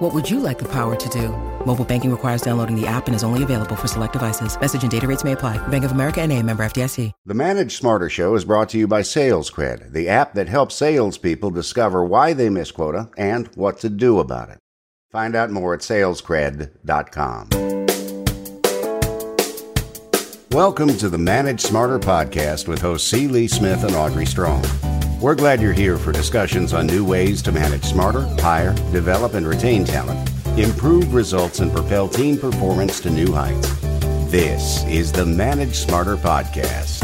What would you like the power to do? Mobile banking requires downloading the app and is only available for select devices. Message and data rates may apply. Bank of America and a member FDIC. The Manage Smarter Show is brought to you by SalesCred, the app that helps salespeople discover why they miss quota and what to do about it. Find out more at salescred.com. Welcome to the Manage Smarter podcast with hosts C. Lee Smith and Audrey Strong. We're glad you're here for discussions on new ways to manage smarter, hire, develop, and retain talent, improve results, and propel team performance to new heights. This is the Manage Smarter podcast.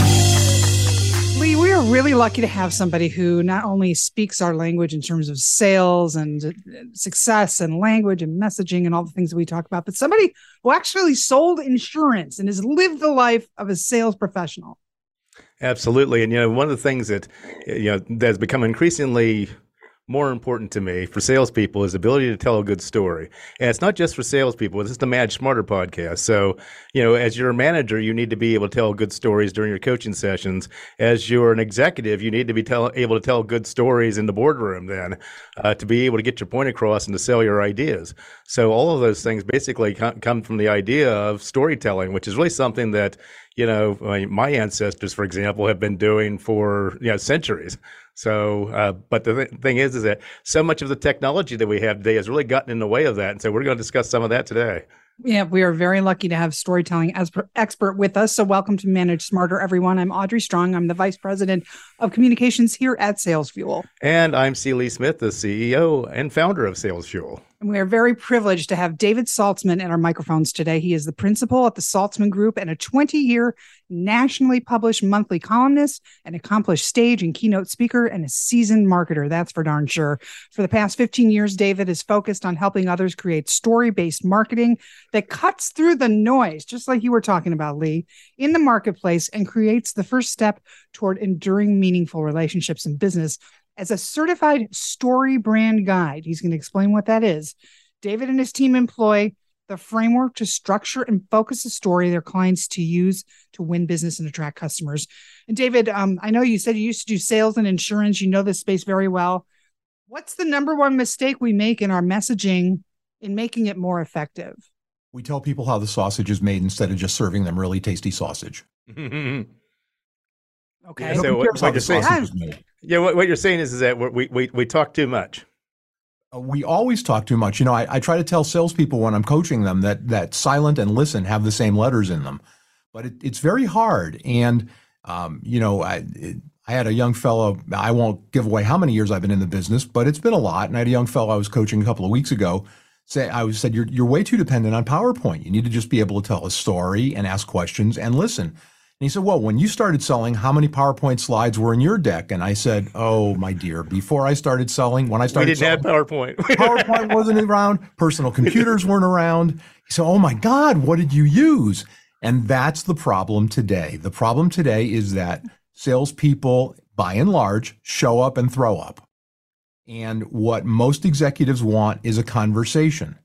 Lee, we are really lucky to have somebody who not only speaks our language in terms of sales and uh, success and language and messaging and all the things that we talk about, but somebody who actually sold insurance and has lived the life of a sales professional. Absolutely. And, you know, one of the things that, you know, that's become increasingly more important to me for salespeople is ability to tell a good story. And it's not just for salespeople. This is the Manage Smarter podcast. So, you know, as you're a manager, you need to be able to tell good stories during your coaching sessions. As you're an executive, you need to be tell, able to tell good stories in the boardroom then uh, to be able to get your point across and to sell your ideas. So all of those things basically come from the idea of storytelling, which is really something that, you know, my ancestors, for example, have been doing for, you know, centuries. So, uh, but the th- thing is, is that so much of the technology that we have today has really gotten in the way of that. And so we're going to discuss some of that today. Yeah, we are very lucky to have storytelling as per- expert with us. So, welcome to Manage Smarter, everyone. I'm Audrey Strong. I'm the Vice President of Communications here at SalesFuel. And I'm C. Lee Smith, the CEO and founder of SalesFuel. We are very privileged to have David Saltzman at our microphones today. He is the principal at the Saltzman Group and a 20 year nationally published monthly columnist, an accomplished stage and keynote speaker, and a seasoned marketer. That's for darn sure. For the past 15 years, David is focused on helping others create story based marketing that cuts through the noise, just like you were talking about, Lee, in the marketplace and creates the first step toward enduring, meaningful relationships in business as a certified story brand guide. He's going to explain what that is. David and his team employ the framework to structure and focus the story their clients to use to win business and attract customers. And David, um, I know you said you used to do sales and insurance. You know this space very well. What's the number one mistake we make in our messaging in making it more effective? We tell people how the sausage is made instead of just serving them really tasty sausage. Okay. Yeah, so what, what you're saying, yeah, what, what, you're saying is, is that we, we, we talk too much. Uh, we always talk too much. You know, I, I try to tell salespeople when I'm coaching them that that silent and listen have the same letters in them, but it, it's very hard. And um, you know, I it, I had a young fellow. I won't give away how many years I've been in the business, but it's been a lot. And I had a young fellow I was coaching a couple of weeks ago. Say, I was said, you're you're way too dependent on PowerPoint. You need to just be able to tell a story and ask questions and listen. And he said, Well, when you started selling, how many PowerPoint slides were in your deck? And I said, Oh, my dear, before I started selling, when I started We didn't selling, have PowerPoint. PowerPoint wasn't around, personal computers weren't around. He said, Oh my God, what did you use? And that's the problem today. The problem today is that salespeople, by and large, show up and throw up. And what most executives want is a conversation.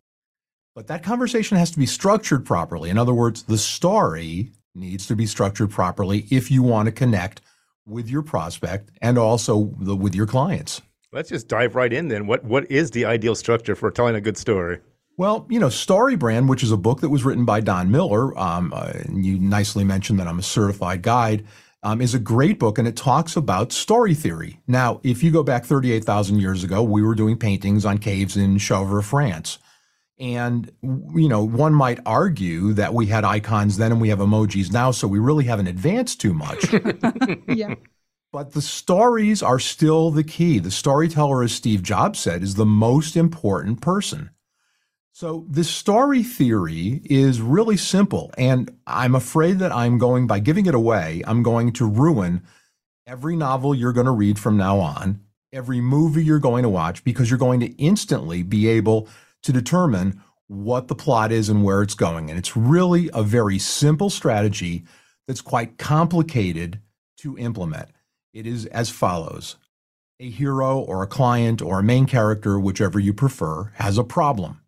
But that conversation has to be structured properly. In other words, the story needs to be structured properly if you want to connect with your prospect and also the, with your clients. Let's just dive right in then. What what is the ideal structure for telling a good story? Well, you know, Story Brand, which is a book that was written by Don Miller, um, uh, you nicely mentioned that I'm a certified guide, um, is a great book and it talks about story theory. Now, if you go back 38,000 years ago, we were doing paintings on caves in Chauvet, France. And, you know, one might argue that we had icons then and we have emojis now, so we really haven't advanced too much. yeah. But the stories are still the key. The storyteller, as Steve Jobs said, is the most important person. So the story theory is really simple. And I'm afraid that I'm going, by giving it away, I'm going to ruin every novel you're going to read from now on, every movie you're going to watch, because you're going to instantly be able to determine what the plot is and where it's going. And it's really a very simple strategy that's quite complicated to implement. It is as follows A hero or a client or a main character, whichever you prefer, has a problem.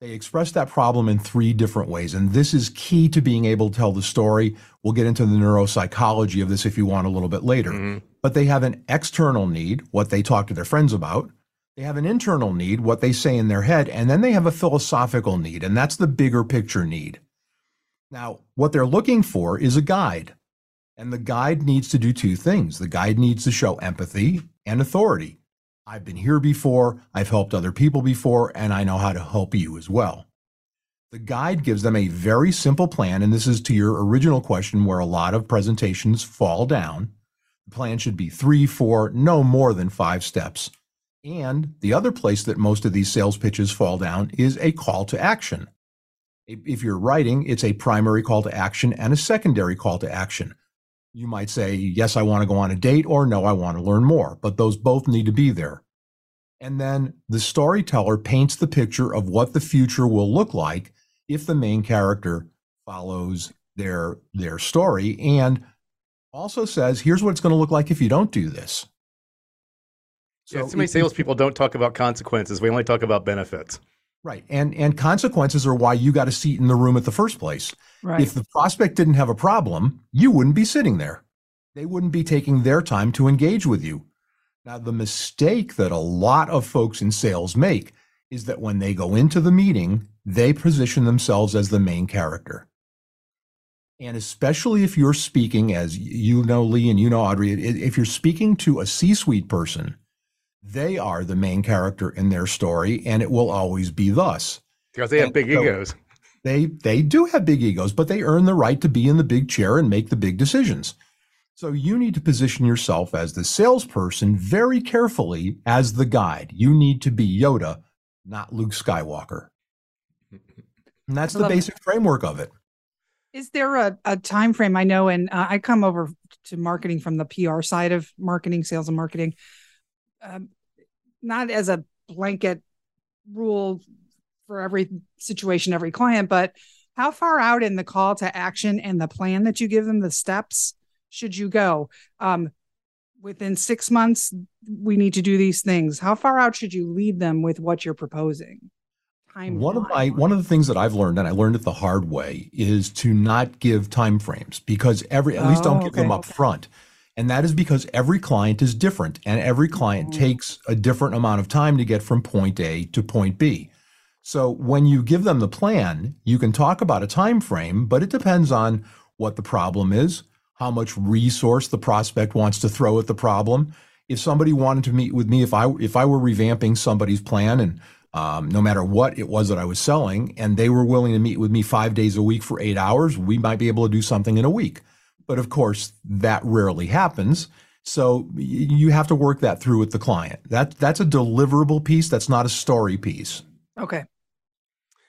They express that problem in three different ways, and this is key to being able to tell the story. We'll get into the neuropsychology of this if you want a little bit later. Mm-hmm. But they have an external need, what they talk to their friends about. They have an internal need, what they say in their head, and then they have a philosophical need, and that's the bigger picture need. Now, what they're looking for is a guide. And the guide needs to do two things. The guide needs to show empathy and authority. I've been here before, I've helped other people before, and I know how to help you as well. The guide gives them a very simple plan, and this is to your original question where a lot of presentations fall down. The plan should be three, four, no more than five steps. And the other place that most of these sales pitches fall down is a call to action. If you're writing, it's a primary call to action and a secondary call to action. You might say, yes, I want to go on a date, or no, I want to learn more, but those both need to be there. And then the storyteller paints the picture of what the future will look like if the main character follows their, their story and also says, here's what it's going to look like if you don't do this. So yeah, too many salespeople don't talk about consequences. We only talk about benefits. Right. And and consequences are why you got a seat in the room at the first place. Right. If the prospect didn't have a problem, you wouldn't be sitting there. They wouldn't be taking their time to engage with you. Now, the mistake that a lot of folks in sales make is that when they go into the meeting, they position themselves as the main character. And especially if you're speaking, as you know, Lee, and you know, Audrey, if you're speaking to a C suite person, they are the main character in their story, and it will always be thus. Because they have and big so egos. They they do have big egos, but they earn the right to be in the big chair and make the big decisions. So you need to position yourself as the salesperson very carefully as the guide. You need to be Yoda, not Luke Skywalker. And that's the basic framework of it. Is there a, a time frame? I know, and uh, I come over to marketing from the PR side of marketing, sales and marketing um, not as a blanket rule for every situation, every client, but how far out in the call to action and the plan that you give them, the steps should you go? Um, within six months, we need to do these things. How far out should you lead them with what you're proposing? Time one of my one of the things that I've learned, and I learned it the hard way, is to not give time frames because every at least oh, don't give okay. them up front and that is because every client is different and every client mm-hmm. takes a different amount of time to get from point A to point B. So when you give them the plan, you can talk about a time frame, but it depends on what the problem is, how much resource the prospect wants to throw at the problem. If somebody wanted to meet with me, if I if I were revamping somebody's plan and um, no matter what it was that I was selling, and they were willing to meet with me five days a week for eight hours, we might be able to do something in a week. But of course, that rarely happens. So you have to work that through with the client. That that's a deliverable piece. That's not a story piece. Okay.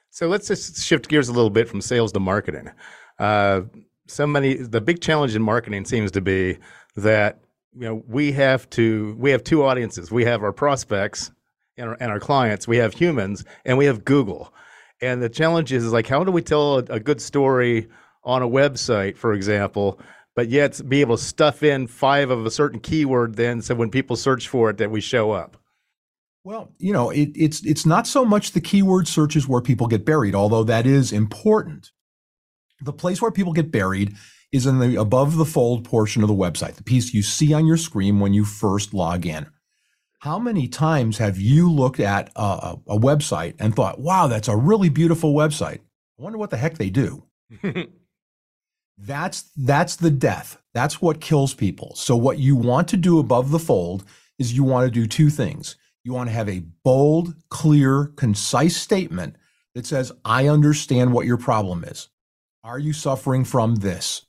So let's just shift gears a little bit from sales to marketing. Uh, so many the big challenge in marketing seems to be that you know we have to we have two audiences. We have our prospects and our, and our clients. We have humans and we have Google. And the challenge is, is like how do we tell a, a good story on a website, for example, but yet be able to stuff in five of a certain keyword then so when people search for it that we show up. Well, you know, it, it's it's not so much the keyword searches where people get buried, although that is important. The place where people get buried is in the above the fold portion of the website, the piece you see on your screen when you first log in. How many times have you looked at a, a website and thought, wow, that's a really beautiful website? I wonder what the heck they do. That's that's the death. That's what kills people. So what you want to do above the fold is you want to do two things. You want to have a bold, clear, concise statement that says, "I understand what your problem is. Are you suffering from this?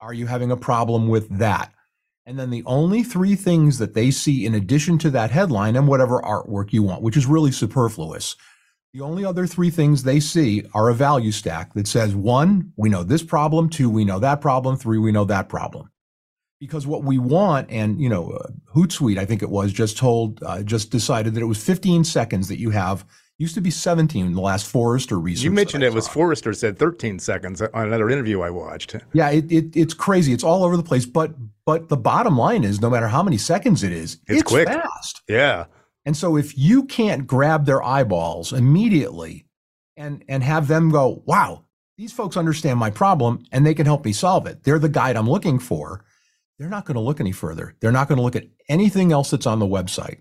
Are you having a problem with that?" And then the only three things that they see in addition to that headline and whatever artwork you want, which is really superfluous, the only other three things they see are a value stack that says one, we know this problem, two, we know that problem, three, we know that problem. Because what we want, and you know, uh, Hootsuite, I think it was, just told, uh, just decided that it was 15 seconds that you have Used to be 17 in the last Forrester research. You mentioned it was Forrester said 13 seconds on another interview I watched. Yeah, it, it, it's crazy. It's all over the place. But but the bottom line is, no matter how many seconds it is, it's, it's quick. fast. Yeah. And so if you can't grab their eyeballs immediately and and have them go, wow, these folks understand my problem and they can help me solve it. They're the guide I'm looking for. They're not going to look any further. They're not going to look at anything else that's on the website.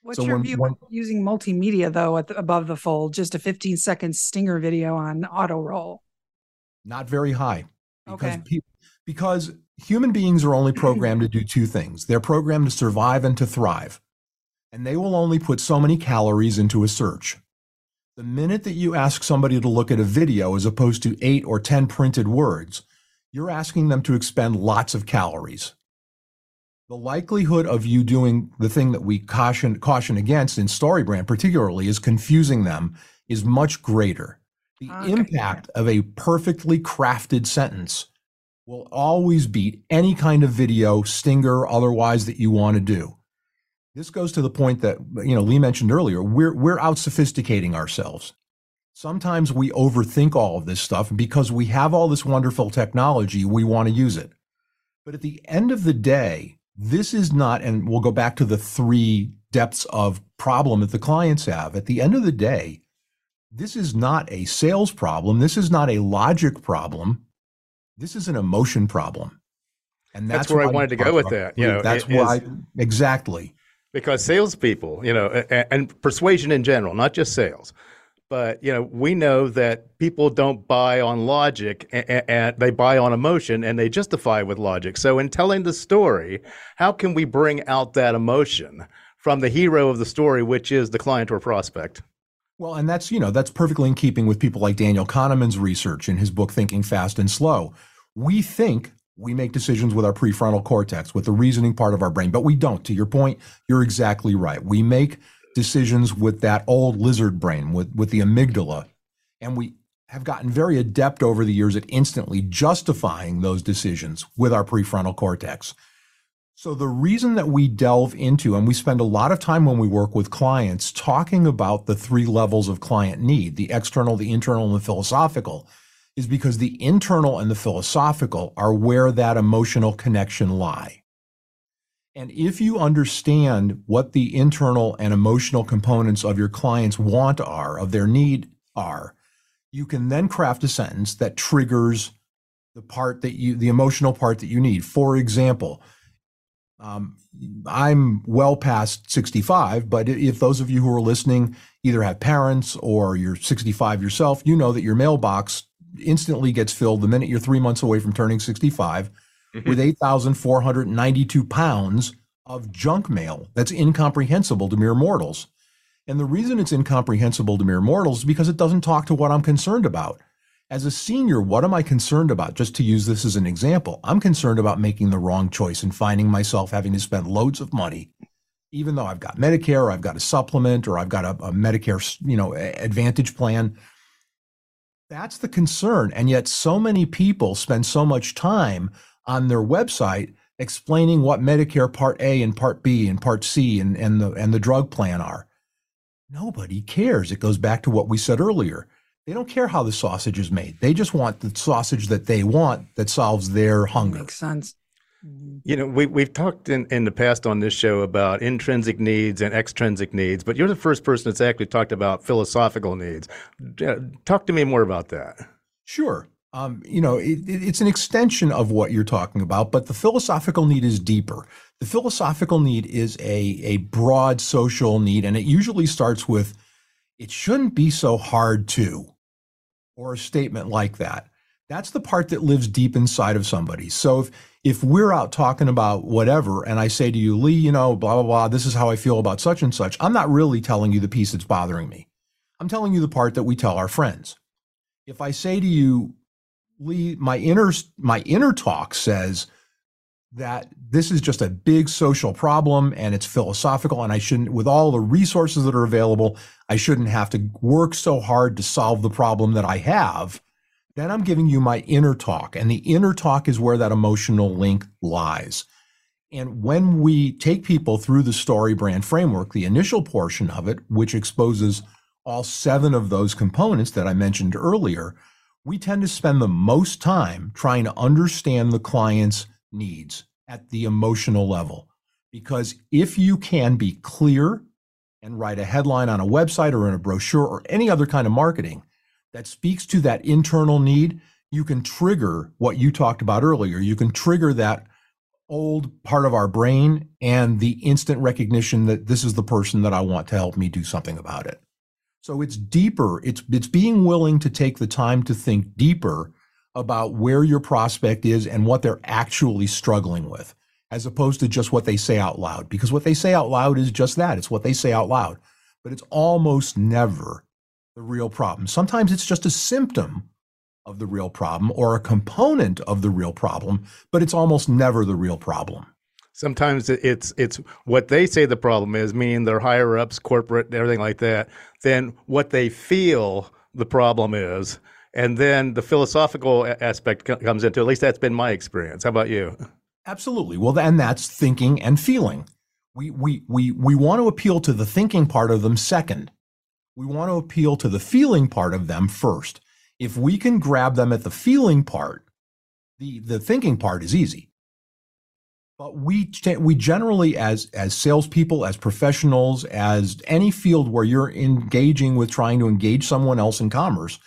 What's so your when, view when, using multimedia though at the, above the fold? Just a 15 second stinger video on auto roll. Not very high. Because okay. Pe- because human beings are only programmed to do two things. They're programmed to survive and to thrive. And they will only put so many calories into a search. The minute that you ask somebody to look at a video as opposed to 8 or 10 printed words, you're asking them to expend lots of calories the likelihood of you doing the thing that we caution caution against in StoryBrand particularly is confusing them is much greater. The okay. impact of a perfectly crafted sentence will always beat any kind of video, stinger, otherwise that you want to do. This goes to the point that you know Lee mentioned earlier. We're we're out sophisticating ourselves. Sometimes we overthink all of this stuff because we have all this wonderful technology, we want to use it. But at the end of the day, this is not, and we'll go back to the three depths of problem that the clients have. At the end of the day, this is not a sales problem. This is not a logic problem. This is an emotion problem. And that's, that's where I wanted to go with that. You know, that's why exactly. Because salespeople, you know, and, and persuasion in general, not just sales, but you know we know that people don't buy on logic and, and, they buy on emotion and they justify with logic. So in telling the story how can we bring out that emotion from the hero of the story which is the client or prospect? Well and that's you know that's perfectly in keeping with people like daniel kahneman's research in his book thinking fast and slow. We think we make decisions with our prefrontal cortex with the reasoning part of our brain but we don't to your point you're exactly right we make decisions with that old lizard brain, with, with the amygdala. And we have gotten very adept over the years at instantly justifying those decisions with our prefrontal cortex. So, the reason that we delve into, and we spend a lot of time when we work with clients talking about the three levels of client need the external, the internal, and the philosophical is because the internal and the philosophical are where that emotional connection lie. And if you understand what the internal and emotional components of your client's want are, of their need are, you can then craft a sentence that triggers the part that you, the emotional part that you need. For example, um, I'm well past 65, but if those of you who are listening either have parents or you're 65 yourself, you know that your mailbox instantly gets filled the minute you're three months away from turning 65 mm-hmm. with 8,492 pounds of junk mail that's incomprehensible to mere mortals. And the reason it's incomprehensible to mere mortals is because it doesn't talk to what I'm concerned about. As a senior, what am I concerned about? Just to use this as an example, I'm concerned about making the wrong choice and finding myself having to spend loads of money, even though I've got Medicare, or I've got a supplement, or I've got a, a Medicare, you know, Advantage plan. That's the concern. And yet, so many people spend so much time on their website explaining what Medicare Part A and Part B and Part C and, and the and the drug plan are. Nobody cares. It goes back to what we said earlier. They don't care how the sausage is made. They just want the sausage that they want that solves their hunger. Makes sense. You know, we, we've talked in, in the past on this show about intrinsic needs and extrinsic needs, but you're the first person that's actually talked about philosophical needs. Talk to me more about that. Sure. Um, you know, it, it's an extension of what you're talking about, but the philosophical need is deeper. The philosophical need is a, a broad social need, and it usually starts with, it shouldn't be so hard to, or a statement like that. That's the part that lives deep inside of somebody. So if, if we're out talking about whatever, and I say to you, Lee, you know, blah, blah, blah, this is how I feel about such and such, I'm not really telling you the piece that's bothering me. I'm telling you the part that we tell our friends. If I say to you, Lee, my inner my inner talk says that this is just a big social problem and it's philosophical and I shouldn't with all the resources that are available, I shouldn't have to work so hard to solve the problem that I have. Then I'm giving you my inner talk and the inner talk is where that emotional link lies. And when we take people through the story brand framework, the initial portion of it, which exposes all seven of those components that I mentioned earlier, we tend to spend the most time trying to understand the client's needs at the emotional level. Because if you can be clear and write a headline on a website or in a brochure or any other kind of marketing that speaks to that internal need, you can trigger what you talked about earlier. You can trigger that old part of our brain and the instant recognition that this is the person that I want to help me do something about it. So it's deeper. It's it's being willing to take the time to think deeper about where your prospect is and what they're actually struggling with, as opposed to just what they say out loud. Because what they say out loud is just that. It's what they say out loud. But it's almost never the real problem. Sometimes it's just a symptom of the real problem or a component of the real problem, but it's almost never the real problem. Sometimes it's it's what they say the problem is, meaning their higher ups, corporate, everything like that, than what they feel the problem is, and then the philosophical aspect comes into. At least that's been my experience. How about you? Absolutely. Well, and that's thinking and feeling. We we we we want to appeal to the thinking part of them second. We want to appeal to the feeling part of them first if we can grab them at the feeling part, the, the thinking part is easy. But we we generally, as as salespeople, as professionals, as any field where you're engaging with trying to engage someone else in commerce,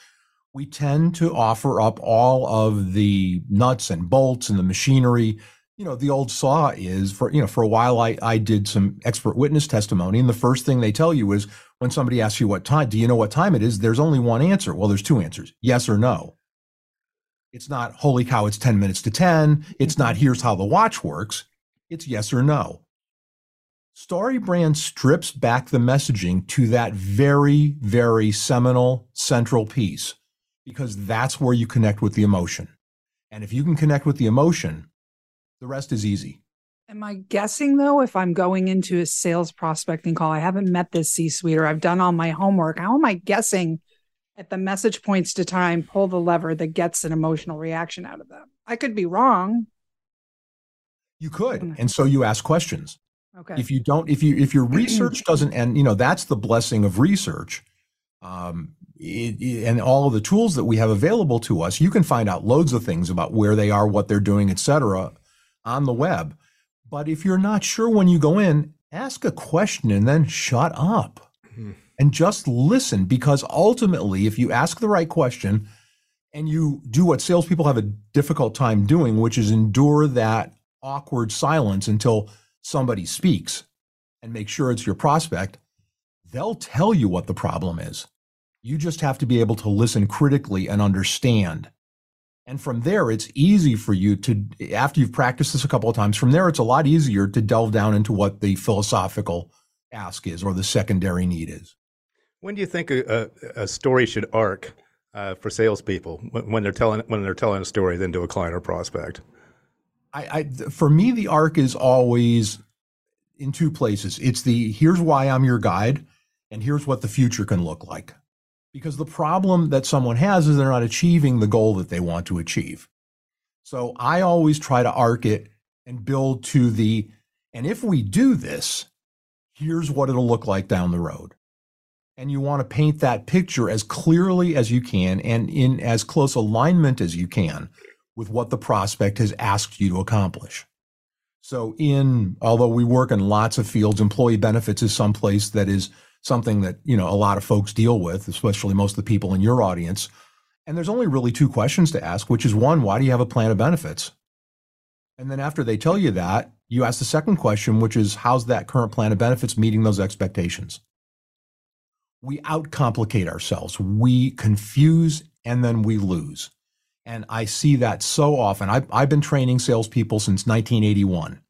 we tend to offer up all of the nuts and bolts and the machinery. You know, the old saw is for you know for a while I I did some expert witness testimony, and the first thing they tell you is when somebody asks you what time, do you know what time it is? There's only one answer. Well, there's two answers yes or no. It's not, holy cow, it's 10 minutes to 10. It's not, mm-hmm. here's how the watch works. It's yes or no. StoryBrand strips back the messaging to that very, very seminal central piece because that's where you connect with the emotion. And if you can connect with the emotion, the rest is easy. Am I guessing though, if I'm going into a sales prospecting call, I haven't met this C suite or I've done all my homework, how am I guessing at the message points to time, pull the lever that gets an emotional reaction out of them? I could be wrong. You could. And so you ask questions. Okay. If you don't, if you, if your research doesn't, and you know, that's the blessing of research. Um, it, it, and all of the tools that we have available to us, you can find out loads of things about where they are, what they're doing, et cetera, on the web. But if you're not sure when you go in, ask a question and then shut up mm-hmm. and just listen. Because ultimately, if you ask the right question and you do what salespeople have a difficult time doing, which is endure that awkward silence until somebody speaks and make sure it's your prospect, they'll tell you what the problem is. You just have to be able to listen critically and understand and from there, it's easy for you to, after you've practiced this a couple of times, from there, it's a lot easier to delve down into what the philosophical ask is or the secondary need is. When do you think a, a, a story should arc uh, for salespeople when they're telling when they're telling a story then to a client or prospect? I, I for me, the arc is always in two places. It's the here's why I'm your guide, and here's what the future can look like. Because the problem that someone has is they're not achieving the goal that they want to achieve. So I always try to arc it and build to the, and if we do this, here's what it'll look like down the road. And you want to paint that picture as clearly as you can and in as close alignment as you can with what the prospect has asked you to accomplish. So in, although we work in lots of fields, employee benefits is someplace that is something that you know a lot of folks deal with, especially most of the people in your audience. And there's only really two questions to ask, which is one, why do you have a plan of benefits? And then after they tell you that, you ask the second question, which is how's that current plan of benefits meeting those expectations? We outcomplicate ourselves. We confuse and then we lose. And I see that so often. I've, I've been training salespeople since 1981.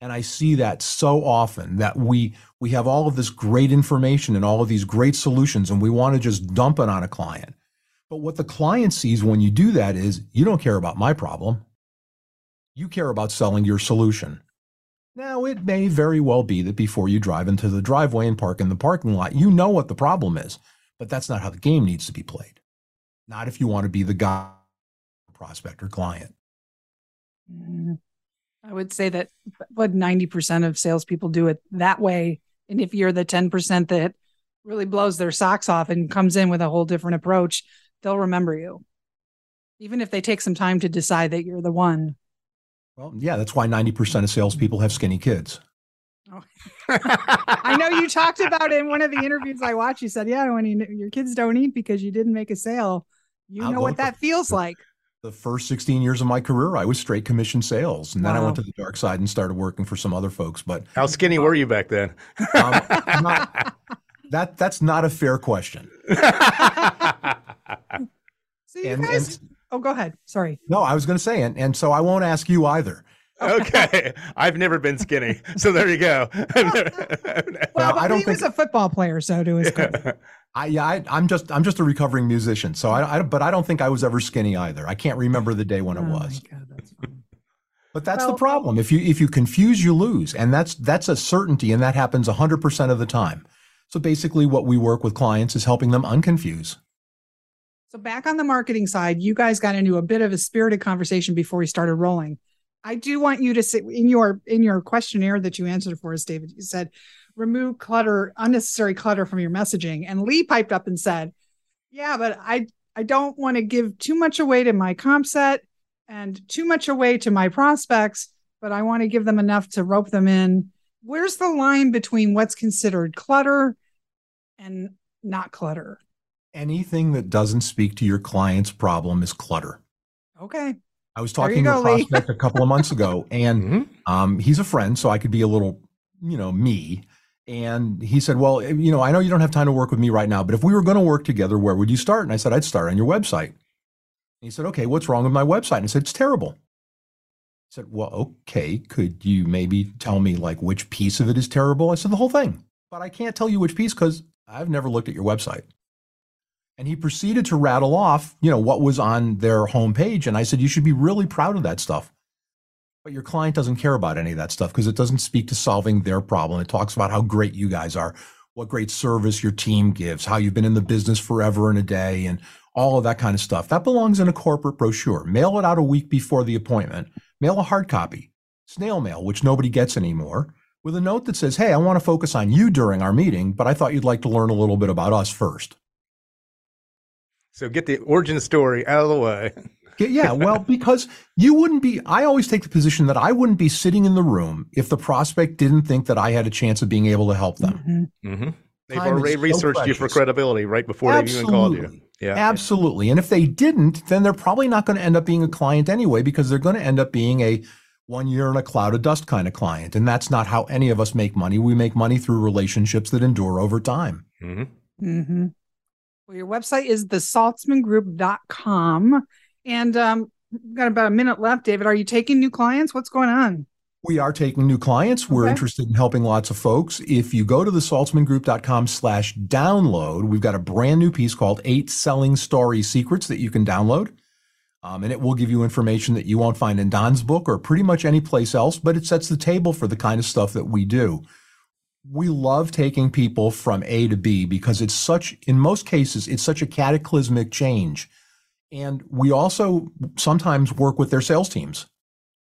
And I see that so often that we we have all of this great information and all of these great solutions and we want to just dump it on a client. But what the client sees when you do that is you don't care about my problem. You care about selling your solution. Now, it may very well be that before you drive into the driveway and park in the parking lot, you know what the problem is, but that's not how the game needs to be played. Not if you want to be the guy, prospect, or client. Mm-hmm. I would say that what 90% of salespeople do it that way. And if you're the 10% that really blows their socks off and comes in with a whole different approach, they'll remember you. Even if they take some time to decide that you're the one. Well, yeah, that's why 90% of salespeople have skinny kids. Oh. I know you talked about it in one of the interviews I watched. You said, "Yeah, when you, your kids don't eat because you didn't make a sale, you I'll know what that for- feels like." The first 16 years of my career, I was straight commission sales. And then I went to the dark side and started working for some other folks. But How skinny were you back then? um, not- that that's not a fair question. So you And, guys, and oh, go ahead. Sorry. no, I was going to say, and, and so I won't ask you either. okay, I've never been skinny, so there you go. Well, I don't he was think- a football player, so to his credit. I, yeah, I, I'm just I'm just a recovering musician, so I, I but I don't think I was ever skinny either. I can't remember the day when it Oh, my was. God, that's. But that's Well- the problem. If you if you confuse, you lose, and that's that's a certainty, and that happens 100 percent of the time. So basically, what we work with clients is helping them unconfuse. So back on the marketing side, you guys got into a bit of a spirited conversation before we started rolling. I do want you to say in your in your questionnaire that you answered for us, David. You said remove clutter, unnecessary clutter from your messaging. And Lee piped up and said, "Yeah, but I I don't want to give too much away to my comp set and too much away to my prospects, but I want to give them enough to rope them in." Where's the line between what's considered clutter and not clutter? Anything that doesn't speak to your client's problem is clutter. Okay. I was talking to a go, Lee. prospect a couple of months ago, and Mhm. um, he's a friend, so I could be a little, you know, me. And he said, "Well, eh, you know, I know you don't have time to work with me right now, but if we were going to work together, where would you start?" And I said, "I'd start on your website." And he said, "Okay, what's wrong with my website?" And I said, "It's terrible." I said, "Well, okay, could you maybe tell me like which piece of it is terrible?" I said, "The whole thing." But I can't tell you which piece because I've never looked at your website. And he proceeded to rattle off, you know, what was on their homepage. And I said, you should be really proud of that stuff. But your client doesn't care about any of that stuff because it doesn't speak to solving their problem. It talks about how great you guys are, what great service your team gives, how you've been in the business forever and a day, and all of that kind of stuff. That belongs in a corporate brochure. Mail it out a week before the appointment. Mail a hard copy, snail mail, which nobody gets anymore, with a note that says, Hey, I want to focus on you during our meeting, but I thought you'd like to learn a little bit about us first. So get the origin story out of the way. Yeah, Yeah, well, because you wouldn't be, I always take the position that I wouldn't be sitting in the room if the prospect didn't think that I had a chance of being able to help them. Mhm. hmm They've Time is already so researched you for credibility right before they even called you. Absolutely. Yeah. Absolutely. And if they didn't, then they're probably not going to end up being a client anyway, because they're going to end up being a one year in a cloud of dust kind of client. And that's not how any of us make money. We make money through relationships that endure over time. hmm Mm-hmm. Well, your website is thesaltzmangroup.com. And um, we've got about a minute left. David, are you taking new clients? What's going on? We are taking new clients. We're Okay. interested in helping lots of folks. If you go to the saltzmangroup.com slash download, we've got a brand new piece called Eight Selling Story Secrets that you can download. Um, and it will give you information that you won't find in Don's book or pretty much any place else, but it sets the table for the kind of stuff that we do. We love taking people from A to B because it's such, in most cases, it's such a cataclysmic change. And we also sometimes work with their sales teams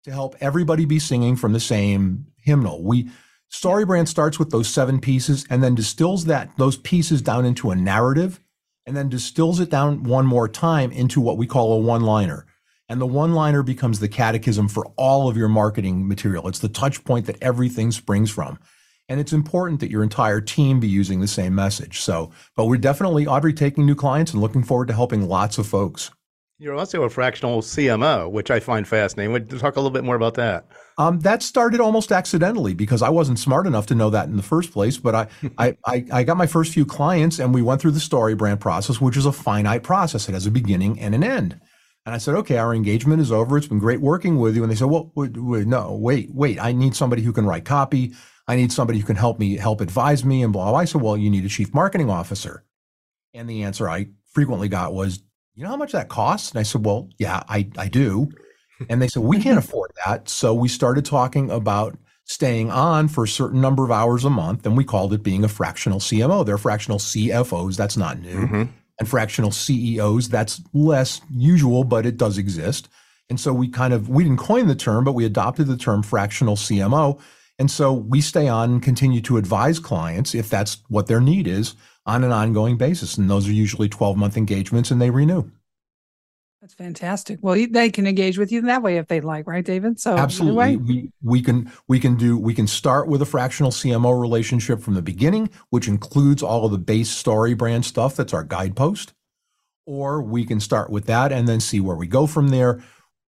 to help everybody be singing from the same hymnal. We StoryBrand starts with those seven pieces and then distills that those pieces down into a narrative and then distills it down one more time into what we call a one-liner. And the one-liner becomes the catechism for all of your marketing material. It's the touch point that everything springs from. And it's important that your entire team be using the same message. So, but we're definitely Audrey taking new clients and looking forward to helping lots of folks. You're also a fractional CMO, which I find fascinating. Would you talk a little bit more about that? Um, that started almost accidentally because I wasn't smart enough to know that in the first place. But I, I, I, I got my first few clients and we went through the story brand process, which is a finite process. It has a beginning and an end. And I said, okay, our engagement is over. It's been great working with you. And they said, well, wait, wait, no, wait, wait. I need somebody who can write copy. I need somebody who can help me, help advise me and blah. blah. I said, well, you need a chief marketing officer. And the answer I frequently got was, you know how much that costs? And I said, well, yeah, I, I do. And they said, we can't afford that. So we started talking about staying on for a certain number of hours a month. And we called it being a fractional CMO. They're fractional CFOs. That's not new. Mhm. And fractional CEOs. That's less usual, but it does exist. And so we kind of, we didn't coin the term, but we adopted the term fractional CMO. And so we stay on and continue to advise clients if that's what their need is on an ongoing basis. And those are usually 12 month engagements and they renew. That's fantastic. Well, they can engage with you that way if they'd like, right, David? So absolutely, we we can we can do we can start with a fractional CMO relationship from the beginning, which includes all of the base story brand stuff. That's our guidepost, or we can start with that and then see where we go from there.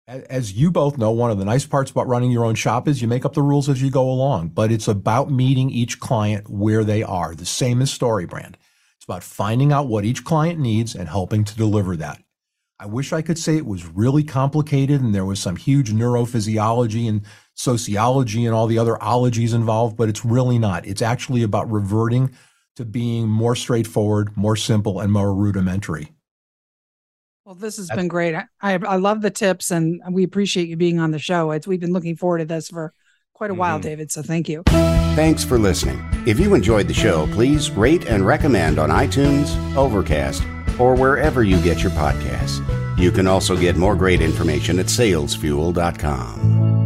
As you both know, one of the nice parts about running your own shop is you make up the rules as you go along. But it's about meeting each client where they are. The same as story brand. It's about finding out what each client needs and helping to deliver that. I wish I could say it was really complicated and there was some huge neurophysiology and sociology and all the other ologies involved, but it's really not. It's actually about reverting to being more straightforward, more simple, and more rudimentary. Well, this has That's, been great. I, I love the tips and we appreciate you being on the show. It's we've been looking forward to this for quite a mm-hmm. while, David. So thank you. Thanks for listening. If you enjoyed the show, please rate and recommend on iTunes, Overcast, or wherever you get your podcasts. You can also get more great information at salesfuel.com.